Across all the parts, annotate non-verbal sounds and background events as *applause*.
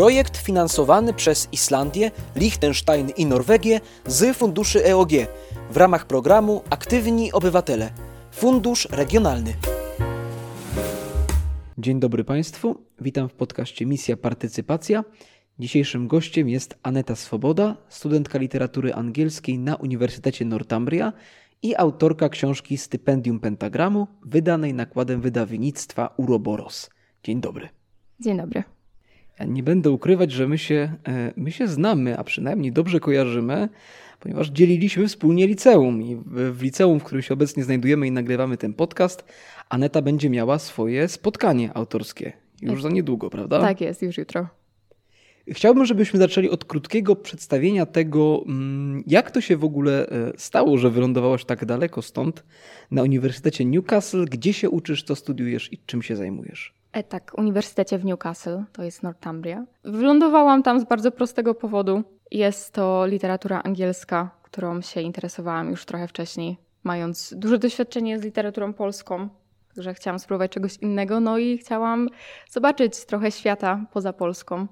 Projekt finansowany przez Islandię, Liechtenstein i Norwegię z funduszy EOG w ramach programu Aktywni Obywatele. Fundusz Regionalny. Dzień dobry Państwu. Witam w podcaście Misja Partycypacja. Dzisiejszym gościem jest Aneta Swoboda, studentka literatury angielskiej na Uniwersytecie Northumbria i autorka książki Stypendium Pentagramu, wydanej nakładem wydawnictwa Uroboros. Dzień dobry. Dzień dobry. Nie będę ukrywać, że my się, e, my się znamy, a przynajmniej dobrze kojarzymy, ponieważ dzieliliśmy wspólnie liceum i w, liceum, w którym się obecnie znajdujemy i nagrywamy ten podcast, Aneta będzie miała swoje spotkanie autorskie. Już za niedługo, prawda? Tak jest, już jutro. Chciałbym, żebyśmy zaczęli od krótkiego przedstawienia tego, mm, jak to się w ogóle e, stało, że wylądowałaś tak daleko stąd na Uniwersytecie Newcastle. Gdzie się uczysz, co studiujesz i czym się zajmujesz? E, tak, Uniwersytecie w Newcastle, to jest Northumbria. Wylądowałam tam z bardzo prostego powodu. Jest to literatura angielska, którą się interesowałam już trochę wcześniej, mając duże doświadczenie z literaturą polską. Także chciałam spróbować czegoś innego, no i chciałam zobaczyć trochę świata poza Polską.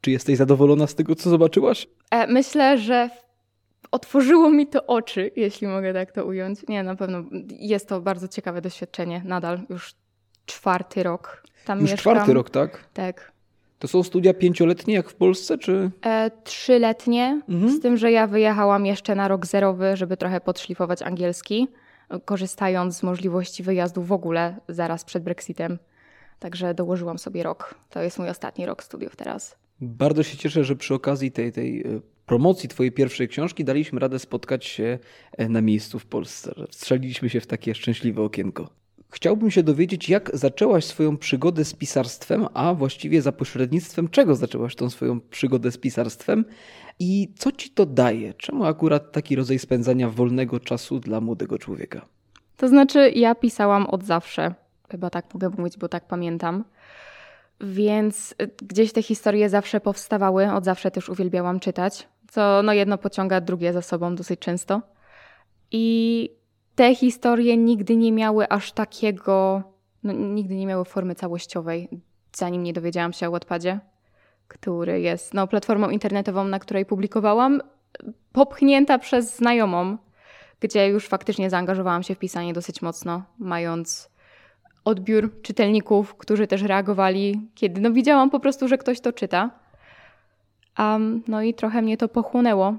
Czy jesteś zadowolona z tego, co zobaczyłaś? E, myślę, że otworzyło mi to oczy, jeśli mogę tak to ująć. Nie, na pewno jest to bardzo ciekawe doświadczenie, nadal już czwarty rok tam Już mieszkam. czwarty rok, tak? Tak. To są studia pięcioletnie jak w Polsce, czy? E, trzyletnie, Mhm. z tym, że ja wyjechałam jeszcze na rok zerowy, żeby trochę podszlifować angielski, korzystając z możliwości wyjazdu w ogóle zaraz przed Brexitem. Także dołożyłam sobie rok. To jest mój ostatni rok studiów teraz. Bardzo się cieszę, że przy okazji tej, tej e, promocji twojej pierwszej książki daliśmy radę spotkać się e, na miejscu w Polsce. że Wstrzeliliśmy się w takie szczęśliwe okienko. Chciałbym się dowiedzieć, jak zaczęłaś swoją przygodę z pisarstwem, a właściwie za pośrednictwem czego zaczęłaś tą swoją przygodę z pisarstwem i co ci to daje? Czemu akurat taki rodzaj spędzania wolnego czasu dla młodego człowieka? To znaczy, ja pisałam od zawsze. Chyba tak mogę mówić, bo tak pamiętam. Więc y, gdzieś te historie zawsze powstawały, od zawsze też uwielbiałam czytać, co no jedno pociąga drugie za sobą dosyć często. I te historie nigdy nie miały aż takiego, no, nigdy nie miały formy całościowej, zanim nie dowiedziałam się o Wattpadzie, który jest no, platformą internetową, na której publikowałam, popchnięta przez znajomą, gdzie już faktycznie zaangażowałam się w pisanie dosyć mocno, mając odbiór czytelników, którzy też reagowali, kiedy no, widziałam po prostu, że ktoś to czyta. Um, no i trochę mnie to pochłonęło.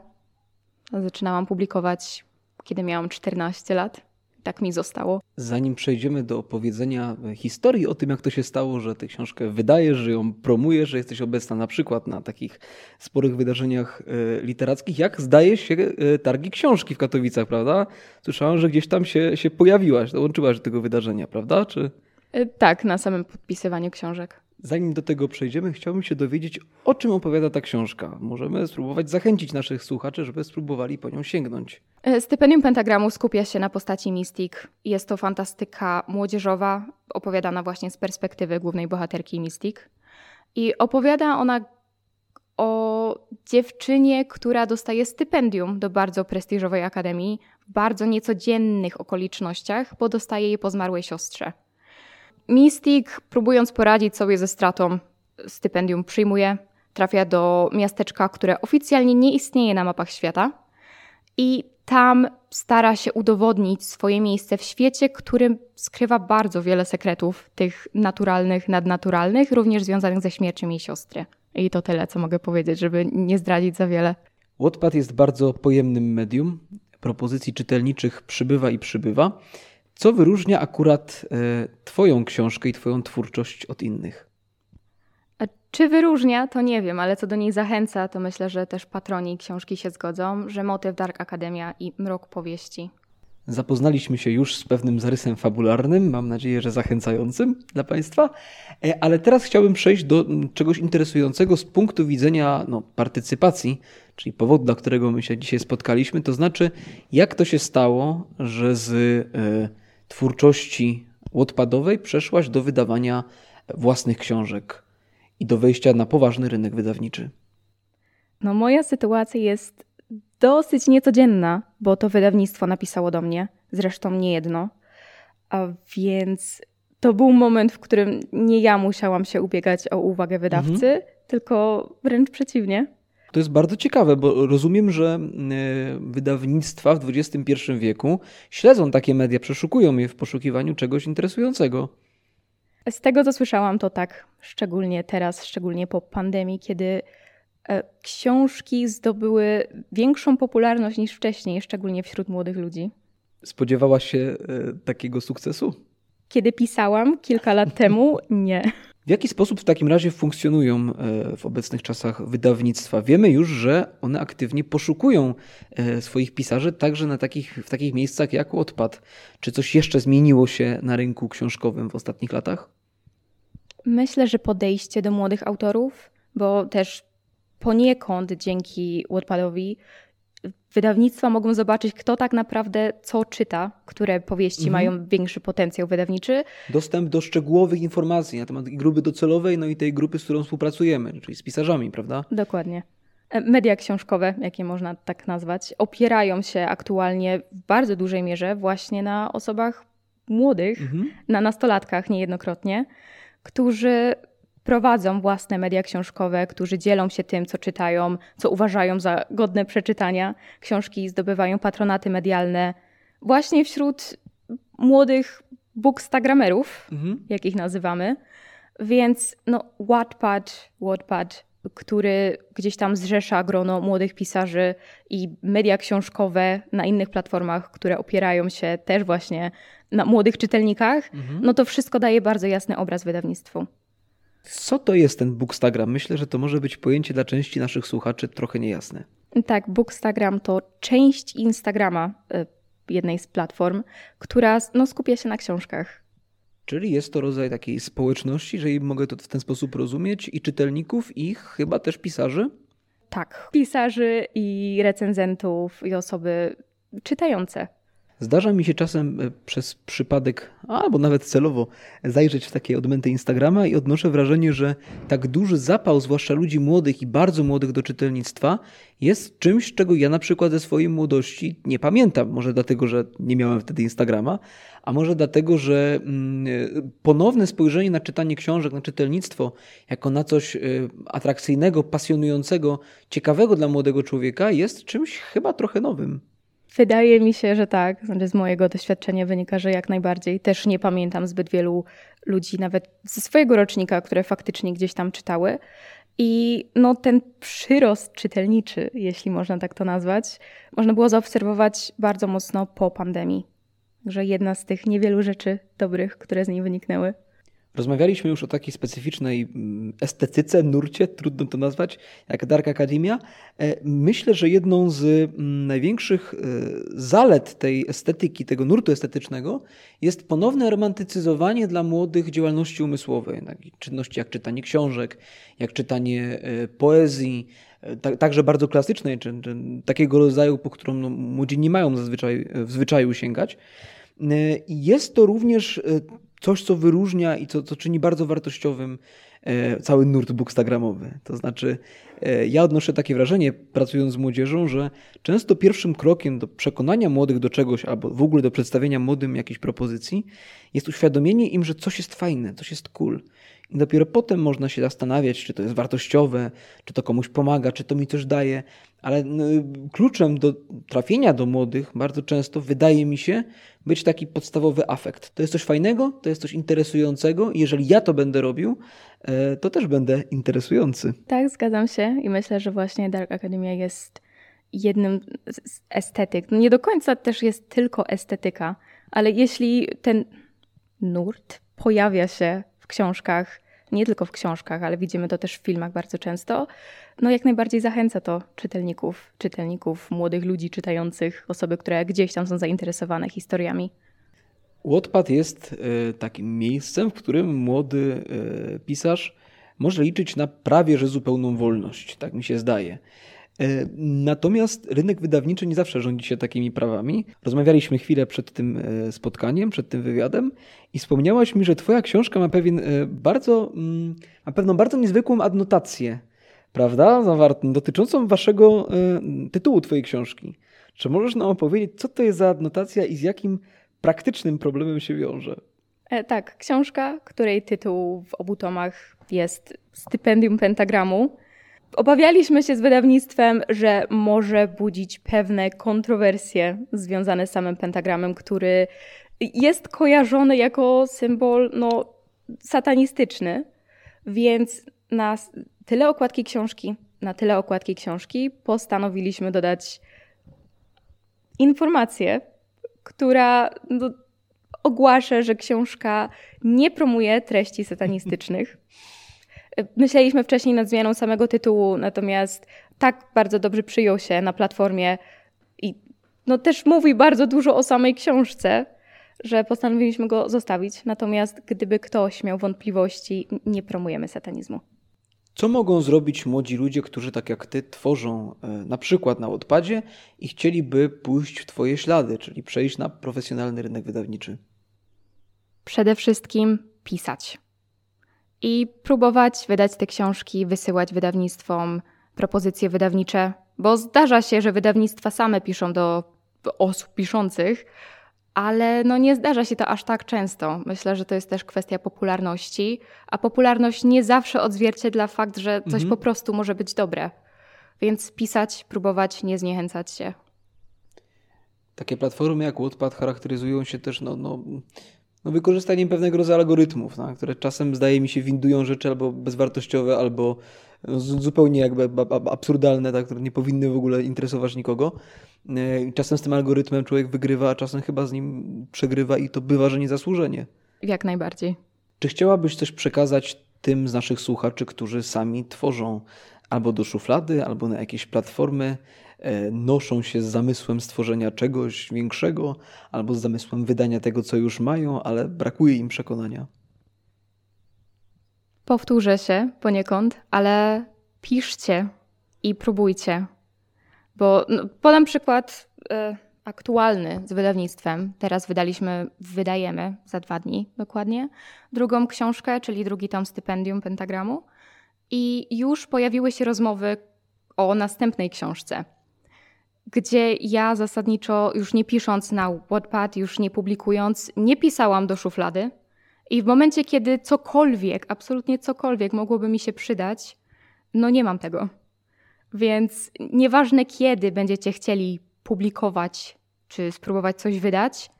Zaczynałam publikować, kiedy miałam 14 lat. Tak mi zostało. Zanim przejdziemy do opowiedzenia historii o tym, jak to się stało, że tę książkę wydajesz, że ją promujesz, że jesteś obecna na przykład na takich sporych wydarzeniach e, literackich, jak zdaje się e, targi książki w Katowicach, prawda? Słyszałam, że gdzieś tam się, się pojawiłaś, dołączyłaś do tego wydarzenia, prawda? Czy... Y, Tak, na samym podpisywaniu książek. Zanim do tego przejdziemy, chciałbym się dowiedzieć, o czym opowiada ta książka. Możemy spróbować zachęcić naszych słuchaczy, żeby spróbowali po nią sięgnąć. E, Stypendium Pentagramu skupia się na postaci Mystic. Jest to fantastyka młodzieżowa, opowiadana właśnie z perspektywy głównej bohaterki Mystic. I opowiada ona o dziewczynie, która dostaje stypendium do bardzo prestiżowej akademii w bardzo niecodziennych okolicznościach, bo dostaje je po zmarłej siostrze. Mystic, próbując poradzić sobie ze stratą, stypendium przyjmuje, trafia do miasteczka, które oficjalnie nie istnieje na mapach świata i tam stara się udowodnić swoje miejsce w świecie, który skrywa bardzo wiele sekretów, tych naturalnych, nadnaturalnych, również związanych ze śmiercią jej siostry. I to tyle, co mogę powiedzieć, żeby nie zdradzić za wiele. Wattpad jest bardzo pojemnym medium. Propozycji czytelniczych przybywa i przybywa. Co wyróżnia akurat e, Twoją książkę i Twoją twórczość od innych? A czy wyróżnia, to nie wiem, ale co do niej zachęca, to myślę, że też patroni książki się zgodzą, że motyw Dark Akademia i mrok powieści. Zapoznaliśmy się już z pewnym zarysem fabularnym, mam nadzieję, że zachęcającym dla Państwa, E, ale teraz chciałbym przejść do mm, czegoś interesującego z punktu widzenia no, partycypacji, czyli powodu, dla którego my się dzisiaj spotkaliśmy, to znaczy, jak to się stało, że z e, twórczości Wattpadowej przeszłaś do wydawania własnych książek i do wejścia na poważny rynek wydawniczy. No, moja sytuacja jest dosyć niecodzienna, bo to wydawnictwo napisało do mnie, zresztą nie jedno. A więc to był moment, w którym nie ja musiałam się ubiegać o uwagę wydawcy, tylko wręcz przeciwnie. To jest bardzo ciekawe, bo rozumiem, że e, wydawnictwa w XXI wieku śledzą takie media, przeszukują je w poszukiwaniu czegoś interesującego. Z tego, co słyszałam, to tak, szczególnie teraz, szczególnie po pandemii, kiedy e, książki zdobyły większą popularność niż wcześniej, szczególnie wśród młodych ludzi. Spodziewałaś się e, takiego sukcesu? Kiedy pisałam kilka lat temu, nie. W jaki sposób w takim razie funkcjonują e, w obecnych czasach wydawnictwa? Wiemy już, że one aktywnie poszukują e, swoich pisarzy także na takich, w takich miejscach jak Odpad. Czy coś jeszcze zmieniło się na rynku książkowym w ostatnich latach? Myślę, że podejście do młodych autorów, bo też poniekąd dzięki Wattpadowi wydawnictwa mogą zobaczyć, kto tak naprawdę co czyta, które powieści mhm. mają większy potencjał wydawniczy. Dostęp do szczegółowych informacji na temat grupy docelowej, no i tej grupy, z którą współpracujemy, czyli z pisarzami, prawda? Dokładnie. E, media książkowe, jakie można tak nazwać, opierają się aktualnie w bardzo dużej mierze właśnie na osobach młodych, mhm. na nastolatkach niejednokrotnie, którzy prowadzą własne media książkowe, którzy dzielą się tym, co czytają, co uważają za godne przeczytania. Książki zdobywają patronaty medialne właśnie wśród młodych bookstagramerów, mhm. jak ich nazywamy. Więc no, Wattpad, Wattpad, który gdzieś tam zrzesza grono młodych pisarzy i media książkowe na innych platformach, które opierają się też właśnie na młodych czytelnikach, mhm. no to wszystko daje bardzo jasny obraz wydawnictwu. Co to jest ten Bookstagram? Myślę, że to może być pojęcie dla części naszych słuchaczy trochę niejasne. Tak, Bookstagram to część Instagrama, y, jednej z platform, która no, skupia się na książkach. Czyli jest to rodzaj takiej społeczności, jeżeli mogę to w ten sposób rozumieć, i czytelników, i chyba też pisarzy? Tak, pisarzy i recenzentów, i osoby czytające. Zdarza mi się czasem e, przez przypadek, albo nawet celowo, zajrzeć w takie odmęty Instagrama i odnoszę wrażenie, że tak duży zapał, zwłaszcza ludzi młodych i bardzo młodych do czytelnictwa, jest czymś, czego ja na przykład ze swojej młodości nie pamiętam. Może dlatego, że nie miałem wtedy Instagrama, a może dlatego, że mm, e, ponowne spojrzenie na czytanie książek, na czytelnictwo, jako na coś e, atrakcyjnego, pasjonującego, ciekawego dla młodego człowieka, jest czymś chyba trochę nowym. Wydaje mi się, że tak. Znaczy z mojego doświadczenia wynika, że jak najbardziej. Też nie pamiętam zbyt wielu ludzi, nawet ze swojego rocznika, które faktycznie gdzieś tam czytały. I no, ten przyrost czytelniczy, jeśli można tak to nazwać, można było zaobserwować bardzo mocno po pandemii. Że jedna z tych niewielu rzeczy dobrych, które z niej wyniknęły. Rozmawialiśmy już o takiej specyficznej mm, estetyce, nurcie, trudno to nazwać, jak Dark Academia. E, myślę, że jedną z mm, największych e, zalet tej estetyki, tego nurtu estetycznego jest ponowne romantycyzowanie dla młodych działalności umysłowej, czynności jak czytanie książek, jak czytanie e, poezji, także bardzo klasycznej, czy, czy takiego rodzaju, po którą no, młodzi nie mają zazwyczaj w zwyczaju sięgać. Jest to również coś, co wyróżnia i co, co czyni bardzo wartościowym e, cały nurt bookstagramowy. To znaczy, ja odnoszę takie wrażenie, pracując z młodzieżą, że często pierwszym krokiem do przekonania młodych do czegoś, albo w ogóle do przedstawienia młodym jakiejś propozycji, jest uświadomienie im, że coś jest fajne, coś jest cool. I dopiero potem można się zastanawiać, czy to jest wartościowe, czy to komuś pomaga, czy to mi coś daje. Ale kluczem do trafienia do młodych bardzo często wydaje mi się być taki podstawowy afekt. To jest coś fajnego, to jest coś interesującego i jeżeli ja to będę robił, e, to też będę interesujący. Tak, zgadzam się i myślę, że właśnie Dark Academia jest jednym z estetyk. No nie do końca też jest tylko estetyka, ale jeśli ten nurt pojawia się w książkach, nie tylko w książkach, ale widzimy to też w filmach bardzo często, no jak najbardziej zachęca to czytelników, czytelników, młodych ludzi czytających, osoby, które gdzieś tam są zainteresowane historiami. Wattpad jest e, takim miejscem, w którym młody e, pisarz może liczyć na prawie że zupełną wolność, tak mi się zdaje. E, natomiast rynek wydawniczy nie zawsze rządzi się takimi prawami. Rozmawialiśmy chwilę przed tym e, spotkaniem, przed tym wywiadem i wspomniałaś mi, że twoja książka ma pewien e, bardzo, mm, ma pewną bardzo niezwykłą adnotację, prawda, zawartą, dotyczącą waszego tytułu twojej książki. Czy możesz nam opowiedzieć, co to jest za adnotacja i z jakim praktycznym problemem się wiąże? E, tak, książka, której tytuł w obu tomach jest stypendium pentagramu. Obawialiśmy się z wydawnictwem, że może budzić pewne kontrowersje związane z samym pentagramem, który jest kojarzony jako symbol no, satanistyczny, więc na tyle okładki książki, na tyle okładki książki postanowiliśmy dodać informację, która no, ogłasza, że książka nie promuje treści satanistycznych. *laughs* Myśleliśmy wcześniej nad zmianą samego tytułu, natomiast tak bardzo dobrze przyjął się na platformie i no też mówi bardzo dużo o samej książce, że postanowiliśmy go zostawić. Natomiast gdyby ktoś miał wątpliwości, nie promujemy satanizmu. Co mogą zrobić młodzi ludzie, którzy tak jak ty tworzą e, na przykład na odpadzie i chcieliby pójść w twoje ślady, czyli przejść na profesjonalny rynek wydawniczy? Przede wszystkim pisać. I próbować wydać te książki, wysyłać wydawnictwom propozycje wydawnicze, bo zdarza się, że wydawnictwa same piszą do osób piszących, ale no nie zdarza się to aż tak często. Myślę, że to jest też kwestia popularności, a popularność nie zawsze odzwierciedla fakt, że coś mhm. po prostu może być dobre. Więc pisać, próbować, nie zniechęcać się. Takie platformy jak Wattpad charakteryzują się też no, no, no wykorzystaniem pewnego rodzaju algorytmów, no, które czasem zdaje mi się windują rzeczy albo bezwartościowe, albo no, zupełnie jakby absurdalne, tak, które nie powinny w ogóle interesować nikogo. E, czasem z tym algorytmem człowiek wygrywa, a czasem chyba z nim przegrywa i to bywa, że niezasłużenie. Jak najbardziej. Czy chciałabyś coś przekazać tym z naszych słuchaczy, którzy sami tworzą albo do szuflady, albo na jakieś platformy, noszą się z zamysłem stworzenia czegoś większego, albo z zamysłem wydania tego, co już mają, ale brakuje im przekonania? Powtórzę się poniekąd, ale piszcie i próbujcie. Bo no, podam przykład y, aktualny z wydawnictwem. Teraz wydaliśmy, wydajemy za dwa dni dokładnie, drugą książkę, czyli drugi tom stypendium Pentagramu. I już pojawiły się rozmowy o następnej książce, gdzie ja zasadniczo już nie pisząc na Wattpad, już nie publikując, nie pisałam do szuflady. I w momencie, kiedy cokolwiek, absolutnie cokolwiek mogłoby mi się przydać, no nie mam tego. Więc nieważne kiedy będziecie chcieli publikować czy spróbować coś wydać,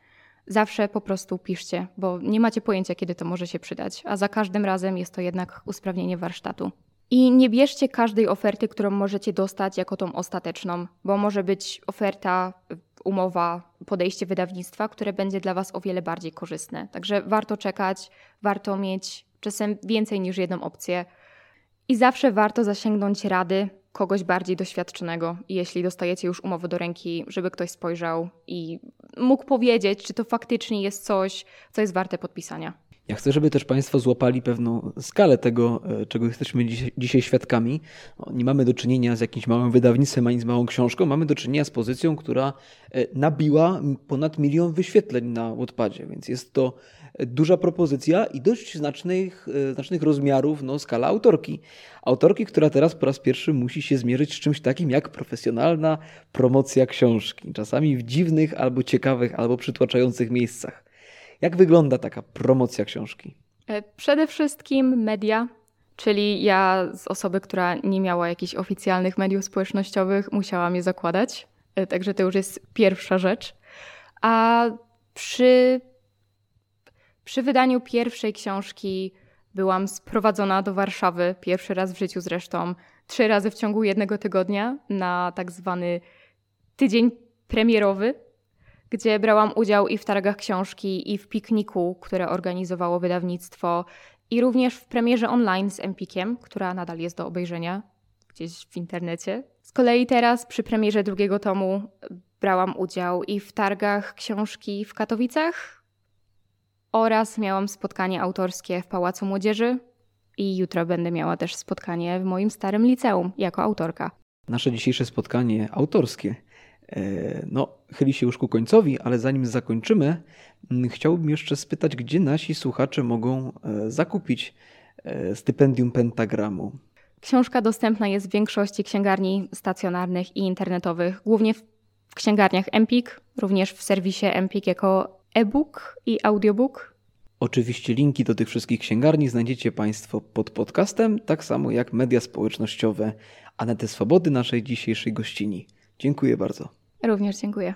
zawsze po prostu piszcie, bo nie macie pojęcia, kiedy to może się przydać, a za każdym razem jest to jednak usprawnienie warsztatu. I nie bierzcie każdej oferty, którą możecie dostać jako tą ostateczną, bo może być oferta, umowa, podejście wydawnictwa, które będzie dla Was o wiele bardziej korzystne. Także warto czekać, warto mieć czasem więcej niż jedną opcję. I zawsze warto zasięgnąć rady kogoś bardziej doświadczonego, jeśli dostajecie już umowę do ręki, żeby ktoś spojrzał i mógł powiedzieć, czy to faktycznie jest coś, co jest warte podpisania. Ja chcę, żeby też Państwo złapali pewną skalę tego, e, czego jesteśmy dzisiaj, dzisiaj świadkami. Nie mamy do czynienia z jakimś małym wydawnictwem ani z małą książką, mamy do czynienia z pozycją, która e, nabiła ponad milion wyświetleń na Wattpadzie, więc jest to duża propozycja i dość znacznych, e, znacznych rozmiarów no, skala autorki. Autorki, która teraz po raz pierwszy musi się zmierzyć z czymś takim jak profesjonalna promocja książki. Czasami w dziwnych albo ciekawych, albo przytłaczających miejscach. Jak wygląda taka promocja książki? E, przede wszystkim media, czyli ja z osoby, która nie miała jakichś oficjalnych mediów społecznościowych, musiałam je zakładać. E, także to już jest pierwsza rzecz. A przy, przy wydaniu pierwszej książki byłam sprowadzona do Warszawy, pierwszy raz w życiu zresztą, trzy razy w ciągu jednego tygodnia na tak zwany tydzień premierowy gdzie brałam udział i w targach książki, i w pikniku, które organizowało wydawnictwo, i również w premierze online z Empikiem, która nadal jest do obejrzenia gdzieś w internecie. Z kolei teraz przy premierze drugiego tomu brałam udział i w targach książki w Katowicach oraz miałam spotkanie autorskie w Pałacu Młodzieży i jutro będę miała też spotkanie w moim starym liceum jako autorka. Nasze dzisiejsze spotkanie autorskie no, chyli się już ku końcowi, ale zanim zakończymy, mm, chciałbym jeszcze spytać, gdzie nasi słuchacze mogą e, zakupić e, stypendium pentagramu. Książka dostępna jest w większości księgarni stacjonarnych i internetowych, głównie w księgarniach Empik, również w serwisie Empik jako e-book i audiobook. Oczywiście linki do tych wszystkich księgarni znajdziecie Państwo pod podcastem, tak samo jak media społecznościowe Anety Swobody, naszej dzisiejszej gościni. Dziękuję bardzo. Również dziękuję.